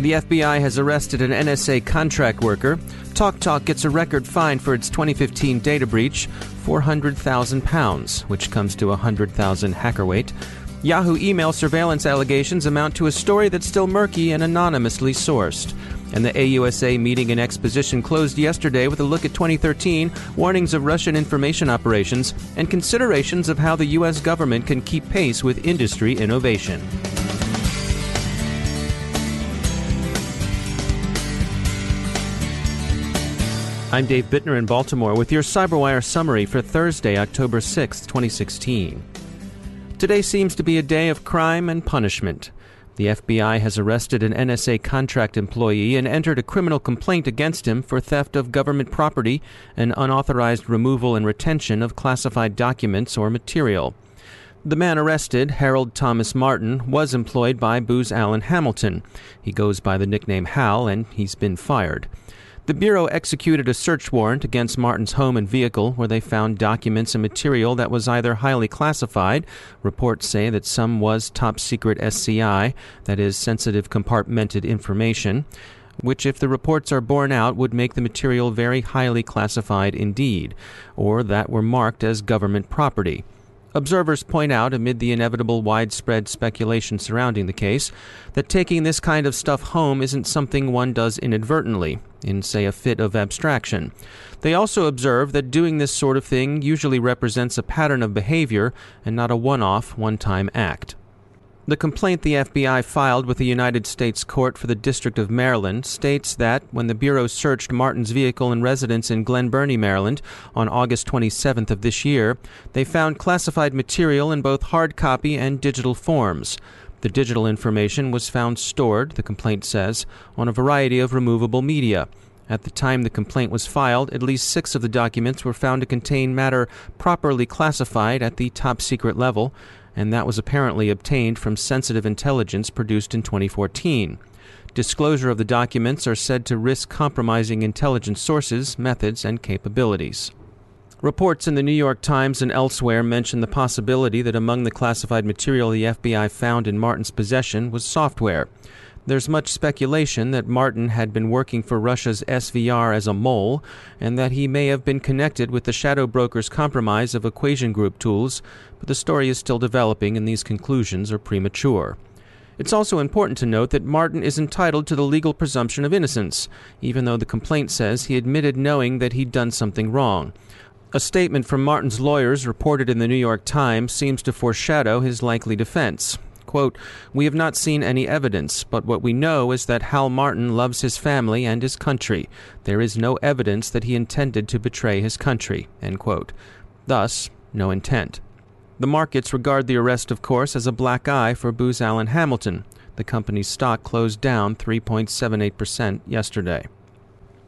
The FBI has arrested an NSA contract worker. TalkTalk gets a record fine for its 2015 data breach, 400,000 pounds, which comes to 100,000 hacker weight. Yahoo email surveillance allegations amount to a story that's still murky and anonymously sourced. And the AUSA meeting and exposition closed yesterday with a look at 2013, warnings of Russian information operations, and considerations of how the U.S. government can keep pace with industry innovation. I'm Dave Bittner in Baltimore with your CyberWire summary for Thursday, October 6, 2016. Today seems to be a day of crime and punishment. The FBI has arrested an NSA contract employee and entered a criminal complaint against him for theft of government property and unauthorized removal and retention of classified documents or material. The man arrested, Harold Thomas Martin, was employed by Booz Allen Hamilton. He goes by the nickname Hal, and he's been fired. The Bureau executed a search warrant against Martin's home and vehicle where they found documents and material that was either highly classified, reports say that some was top secret SCI, that is, sensitive compartmented information, which, if the reports are borne out, would make the material very highly classified indeed, or that were marked as government property. Observers point out, amid the inevitable widespread speculation surrounding the case, that taking this kind of stuff home isn't something one does inadvertently, in, say, a fit of abstraction. They also observe that doing this sort of thing usually represents a pattern of behavior and not a one off, one time act. The complaint the FBI filed with the United States Court for the District of Maryland states that when the Bureau searched Martin's vehicle and residence in Glen Burnie, Maryland, on August 27th of this year, they found classified material in both hard copy and digital forms. The digital information was found stored, the complaint says, on a variety of removable media. At the time the complaint was filed, at least six of the documents were found to contain matter properly classified at the top secret level, and that was apparently obtained from sensitive intelligence produced in 2014. Disclosure of the documents are said to risk compromising intelligence sources, methods, and capabilities. Reports in the New York Times and elsewhere mention the possibility that among the classified material the FBI found in Martin's possession was software. There's much speculation that Martin had been working for Russia's SVR as a mole, and that he may have been connected with the shadow broker's compromise of Equation Group tools, but the story is still developing and these conclusions are premature. It's also important to note that Martin is entitled to the legal presumption of innocence, even though the complaint says he admitted knowing that he'd done something wrong. A statement from Martin's lawyers reported in the New York Times seems to foreshadow his likely defense. Quote, We have not seen any evidence, but what we know is that Hal Martin loves his family and his country. There is no evidence that he intended to betray his country. End quote. Thus, no intent. The markets regard the arrest, of course, as a black eye for Booz Allen Hamilton. The company's stock closed down 3.78% yesterday.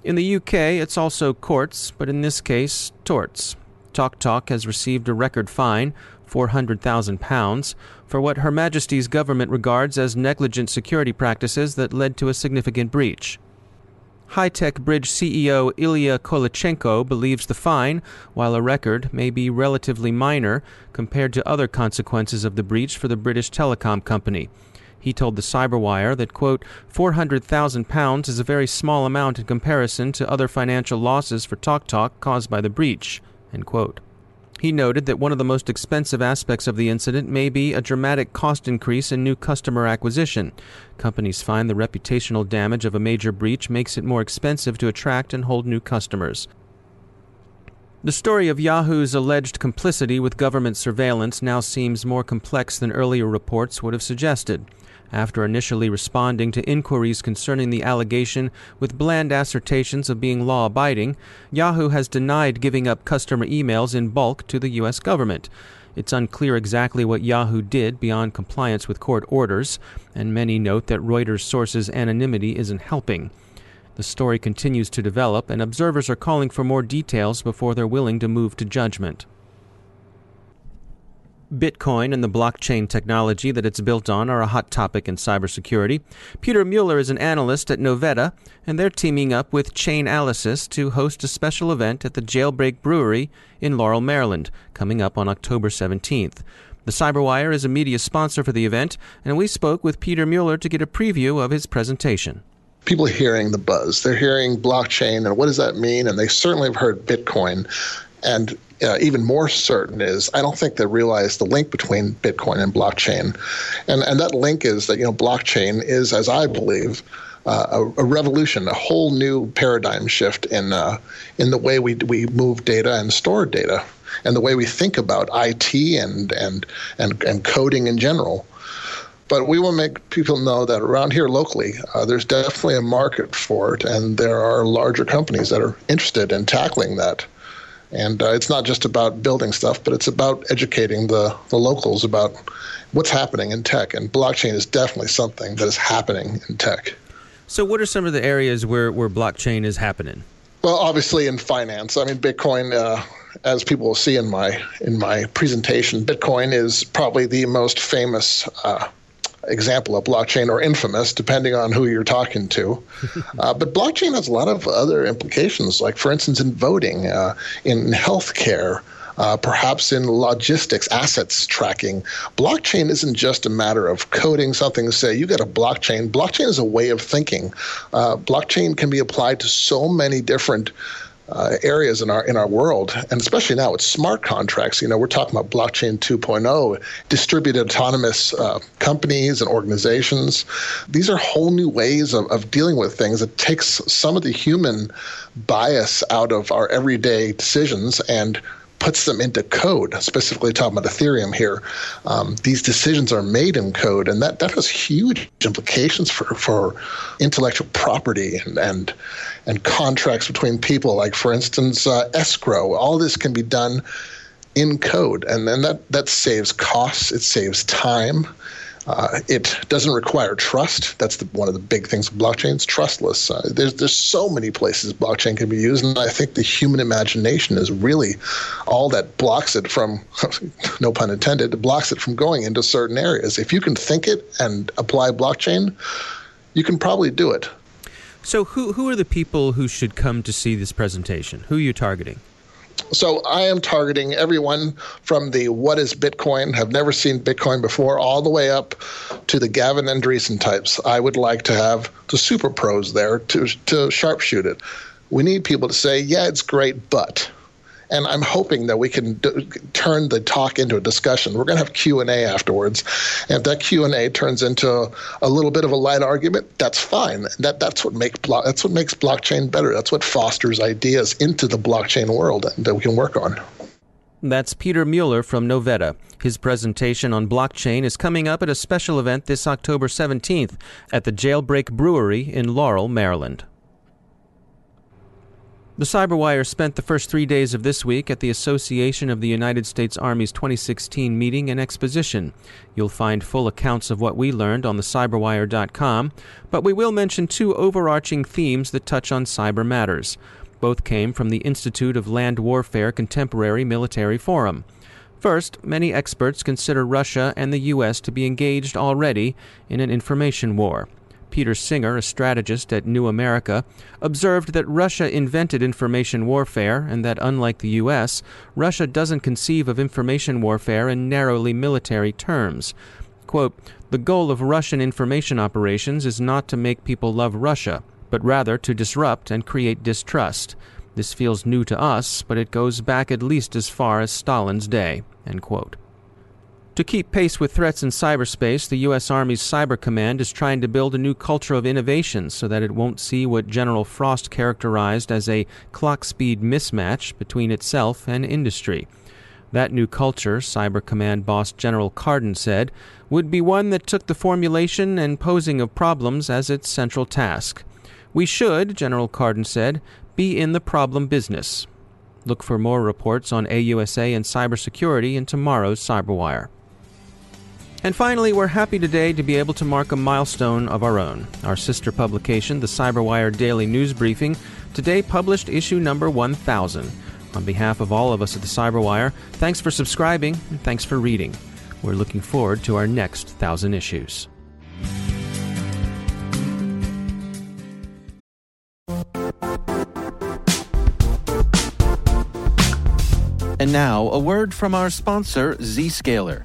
In the UK, it's also courts, but in this case, torts. TalkTalk has received a record fine, £400,000, for what Her Majesty's government regards as negligent security practices that led to a significant breach. High Tech Bridge CEO Ilya Kolochenko believes the fine, while a record, may be relatively minor compared to other consequences of the breach for the British telecom company. He told the Cyberwire that, quote, £400,000 is a very small amount in comparison to other financial losses for TalkTalk caused by the breach, end quote. He noted that one of the most expensive aspects of the incident may be a dramatic cost increase in new customer acquisition. Companies find the reputational damage of a major breach makes it more expensive to attract and hold new customers. The story of Yahoo's alleged complicity with government surveillance now seems more complex than earlier reports would have suggested. After initially responding to inquiries concerning the allegation with bland assertions of being law abiding, Yahoo has denied giving up customer emails in bulk to the U.S. government. It's unclear exactly what Yahoo did beyond compliance with court orders, and many note that Reuters' sources' anonymity isn't helping. The story continues to develop, and observers are calling for more details before they're willing to move to judgment. Bitcoin and the blockchain technology that it's built on are a hot topic in cybersecurity. Peter Mueller is an analyst at Novetta, and they're teaming up with Chainalysis to host a special event at the Jailbreak Brewery in Laurel, Maryland, coming up on October 17th. The Cyberwire is a media sponsor for the event, and we spoke with Peter Mueller to get a preview of his presentation people are hearing the buzz. They're hearing blockchain and what does that mean? And they certainly have heard Bitcoin. And uh, even more certain is I don't think they realize the link between Bitcoin and blockchain. And, and that link is that, you know, blockchain is, as I believe, uh, a, a, revolution, a whole new paradigm shift in uh, in the way we we move data and store data, and the way we think about IT and and and, and coding in general. But we will make people know that around here locally, uh, there's definitely a market for it, and there are larger companies that are interested in tackling that. And uh, it's not just about building stuff, but it's about educating the, the locals about what's happening in tech. And blockchain is definitely something that is happening in tech. So, what are some of the areas where, where blockchain is happening? Well, obviously in finance. I mean, Bitcoin, uh, as people will see in my in my presentation, Bitcoin is probably the most famous uh, example of blockchain or infamous, depending on who you're talking to. uh, but blockchain has a lot of other implications, like, for instance, in voting, uh, in healthcare. Uh, perhaps in logistics, assets tracking. Blockchain isn't just a matter of coding something to say you got a blockchain. Blockchain is a way of thinking. Uh, blockchain can be applied to so many different uh, areas in our in our world, and especially now with smart contracts. You know, we're talking about blockchain 2.0, distributed autonomous uh, companies and organizations. These are whole new ways of, of dealing with things It takes some of the human bias out of our everyday decisions and puts them into code, specifically talking about Ethereum here. Um, these decisions are made in code, and that, that has huge implications for, for intellectual property and, and, and contracts between people. Like, for instance, uh, escrow. All this can be done in code, and then that, that saves costs, it saves time. Uh, it doesn't require trust. That's the, one of the big things of blockchain. It's trustless. Uh, there's there's so many places blockchain can be used, and I think the human imagination is really all that blocks it from, no pun intended, blocks it from going into certain areas. If you can think it and apply blockchain, you can probably do it. So, who who are the people who should come to see this presentation? Who are you targeting? So I am targeting everyone from the what is Bitcoin, have never seen Bitcoin before, all the way up to the Gavin Andresen types. I would like to have the super pros there to, to sharpshoot it. We need people to say, yeah, it's great, but and I'm hoping that we can turn the talk into a discussion. We're going to have Q and A afterwards, and if that Q and A turns into a little bit of a light argument, that's fine. That that's what makes blo- that's what makes blockchain better. That's what fosters ideas into the blockchain world that we can work on. That's Peter Mueller from Novetta. His presentation on blockchain is coming up at a special event this October 17th at the Jailbreak Brewery in Laurel, Maryland. The Cyberwire spent the first three days of this week at the Association of the United States Army's 2016 meeting and exposition. You'll find full accounts of what we learned on the cyberwire.com, but we will mention two overarching themes that touch on cyber matters. Both came from the Institute of Land Warfare Contemporary Military Forum. First, many experts consider Russia and the U.S. to be engaged already in an information war. Peter Singer, a strategist at New America, observed that Russia invented information warfare and that, unlike the U.S., Russia doesn't conceive of information warfare in narrowly military terms. Quote, the goal of Russian information operations is not to make people love Russia, but rather to disrupt and create distrust. This feels new to us, but it goes back at least as far as Stalin's day. End quote. To keep pace with threats in cyberspace, the U.S. Army's Cyber Command is trying to build a new culture of innovation so that it won't see what General Frost characterized as a clock speed mismatch between itself and industry. That new culture, Cyber Command boss General Cardon said, would be one that took the formulation and posing of problems as its central task. We should, General Cardon said, be in the problem business. Look for more reports on AUSA and cybersecurity in tomorrow's Cyberwire. And finally, we're happy today to be able to mark a milestone of our own. Our sister publication, the Cyberwire Daily News Briefing, today published issue number 1000. On behalf of all of us at the Cyberwire, thanks for subscribing and thanks for reading. We're looking forward to our next thousand issues. And now, a word from our sponsor, Zscaler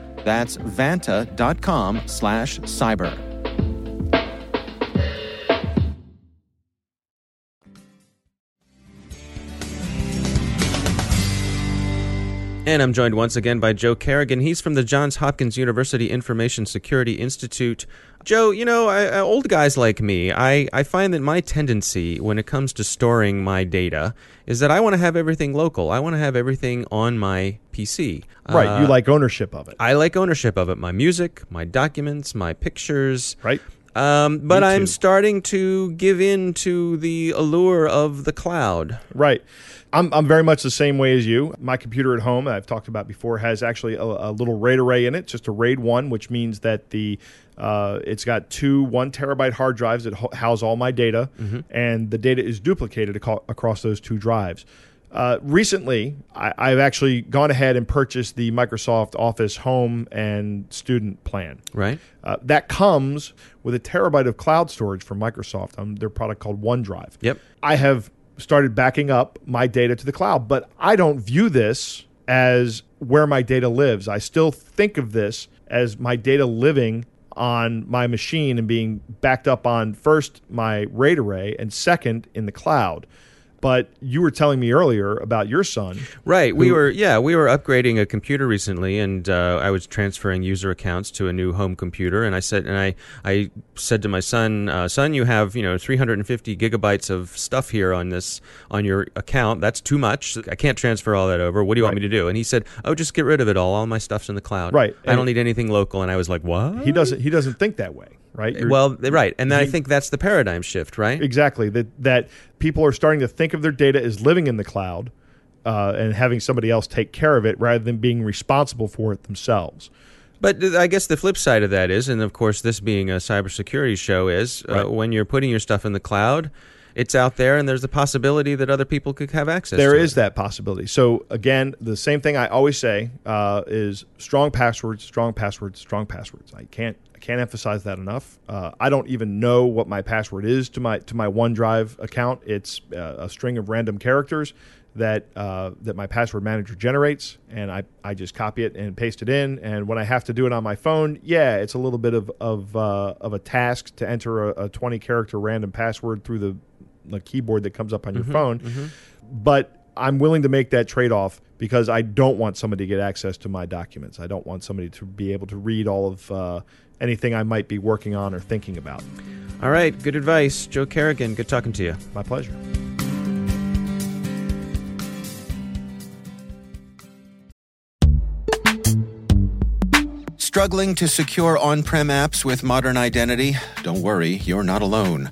That's vanta.com slash cyber. And I'm joined once again by Joe Carrigan. He's from the Johns Hopkins University Information Security Institute. Joe, you know, I, old guys like me, I, I find that my tendency when it comes to storing my data is that I want to have everything local. I want to have everything on my PC. Right. Uh, you like ownership of it. I like ownership of it. My music, my documents, my pictures. Right. Um, but I'm starting to give in to the allure of the cloud. Right. I'm, I'm very much the same way as you. My computer at home, I've talked about before, has actually a, a little RAID array in it, just a RAID 1, which means that the uh, it's got two one terabyte hard drives that ho- house all my data, mm-hmm. and the data is duplicated ac- across those two drives. Uh, recently, I, have actually gone ahead and purchased the Microsoft Office Home and Student plan. Right. Uh, that comes with a terabyte of cloud storage from Microsoft on their product called OneDrive. Yep. I have started backing up my data to the cloud, but I don't view this as where my data lives. I still think of this as my data living on my machine and being backed up on first my RAID array and second in the cloud. But you were telling me earlier about your son. Right. we were, yeah, we were upgrading a computer recently, and uh, I was transferring user accounts to a new home computer. And I said, and I, I said to my son, uh, son, you have, you know, 350 gigabytes of stuff here on this on your account. That's too much. I can't transfer all that over. What do you right. want me to do? And he said, oh, just get rid of it all. All my stuff's in the cloud. Right. I don't need anything local. And I was like, what? He doesn't. He doesn't think that way right? You're, well, right, and I think that's the paradigm shift, right? Exactly. That that people are starting to think of their data as living in the cloud, uh, and having somebody else take care of it rather than being responsible for it themselves. But I guess the flip side of that is, and of course, this being a cybersecurity show, is uh, when you're putting your stuff in the cloud it's out there and there's a possibility that other people could have access There is it. that possibility so again the same thing i always say uh, is strong passwords strong passwords strong passwords i can't can't emphasize that enough. Uh, I don't even know what my password is to my to my OneDrive account. It's uh, a string of random characters that uh, that my password manager generates, and I, I just copy it and paste it in. And when I have to do it on my phone, yeah, it's a little bit of of, uh, of a task to enter a, a, 20 character random password through the, the keyboard that comes up on your mm-hmm, phone. Mm-hmm. But I'm willing to make that trade off because I don't want somebody to get access to my documents. I don't want somebody to be able to read all of uh, anything I might be working on or thinking about. All right, good advice. Joe Carrigan, good talking to you. My pleasure. Struggling to secure on prem apps with modern identity? Don't worry, you're not alone.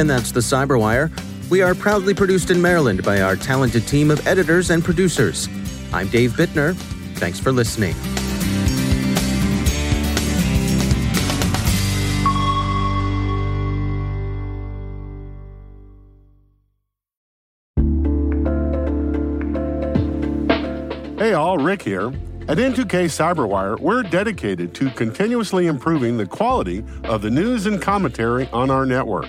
And that's the Cyberwire. We are proudly produced in Maryland by our talented team of editors and producers. I'm Dave Bittner. Thanks for listening. Hey, all, Rick here. At N2K Cyberwire, we're dedicated to continuously improving the quality of the news and commentary on our network.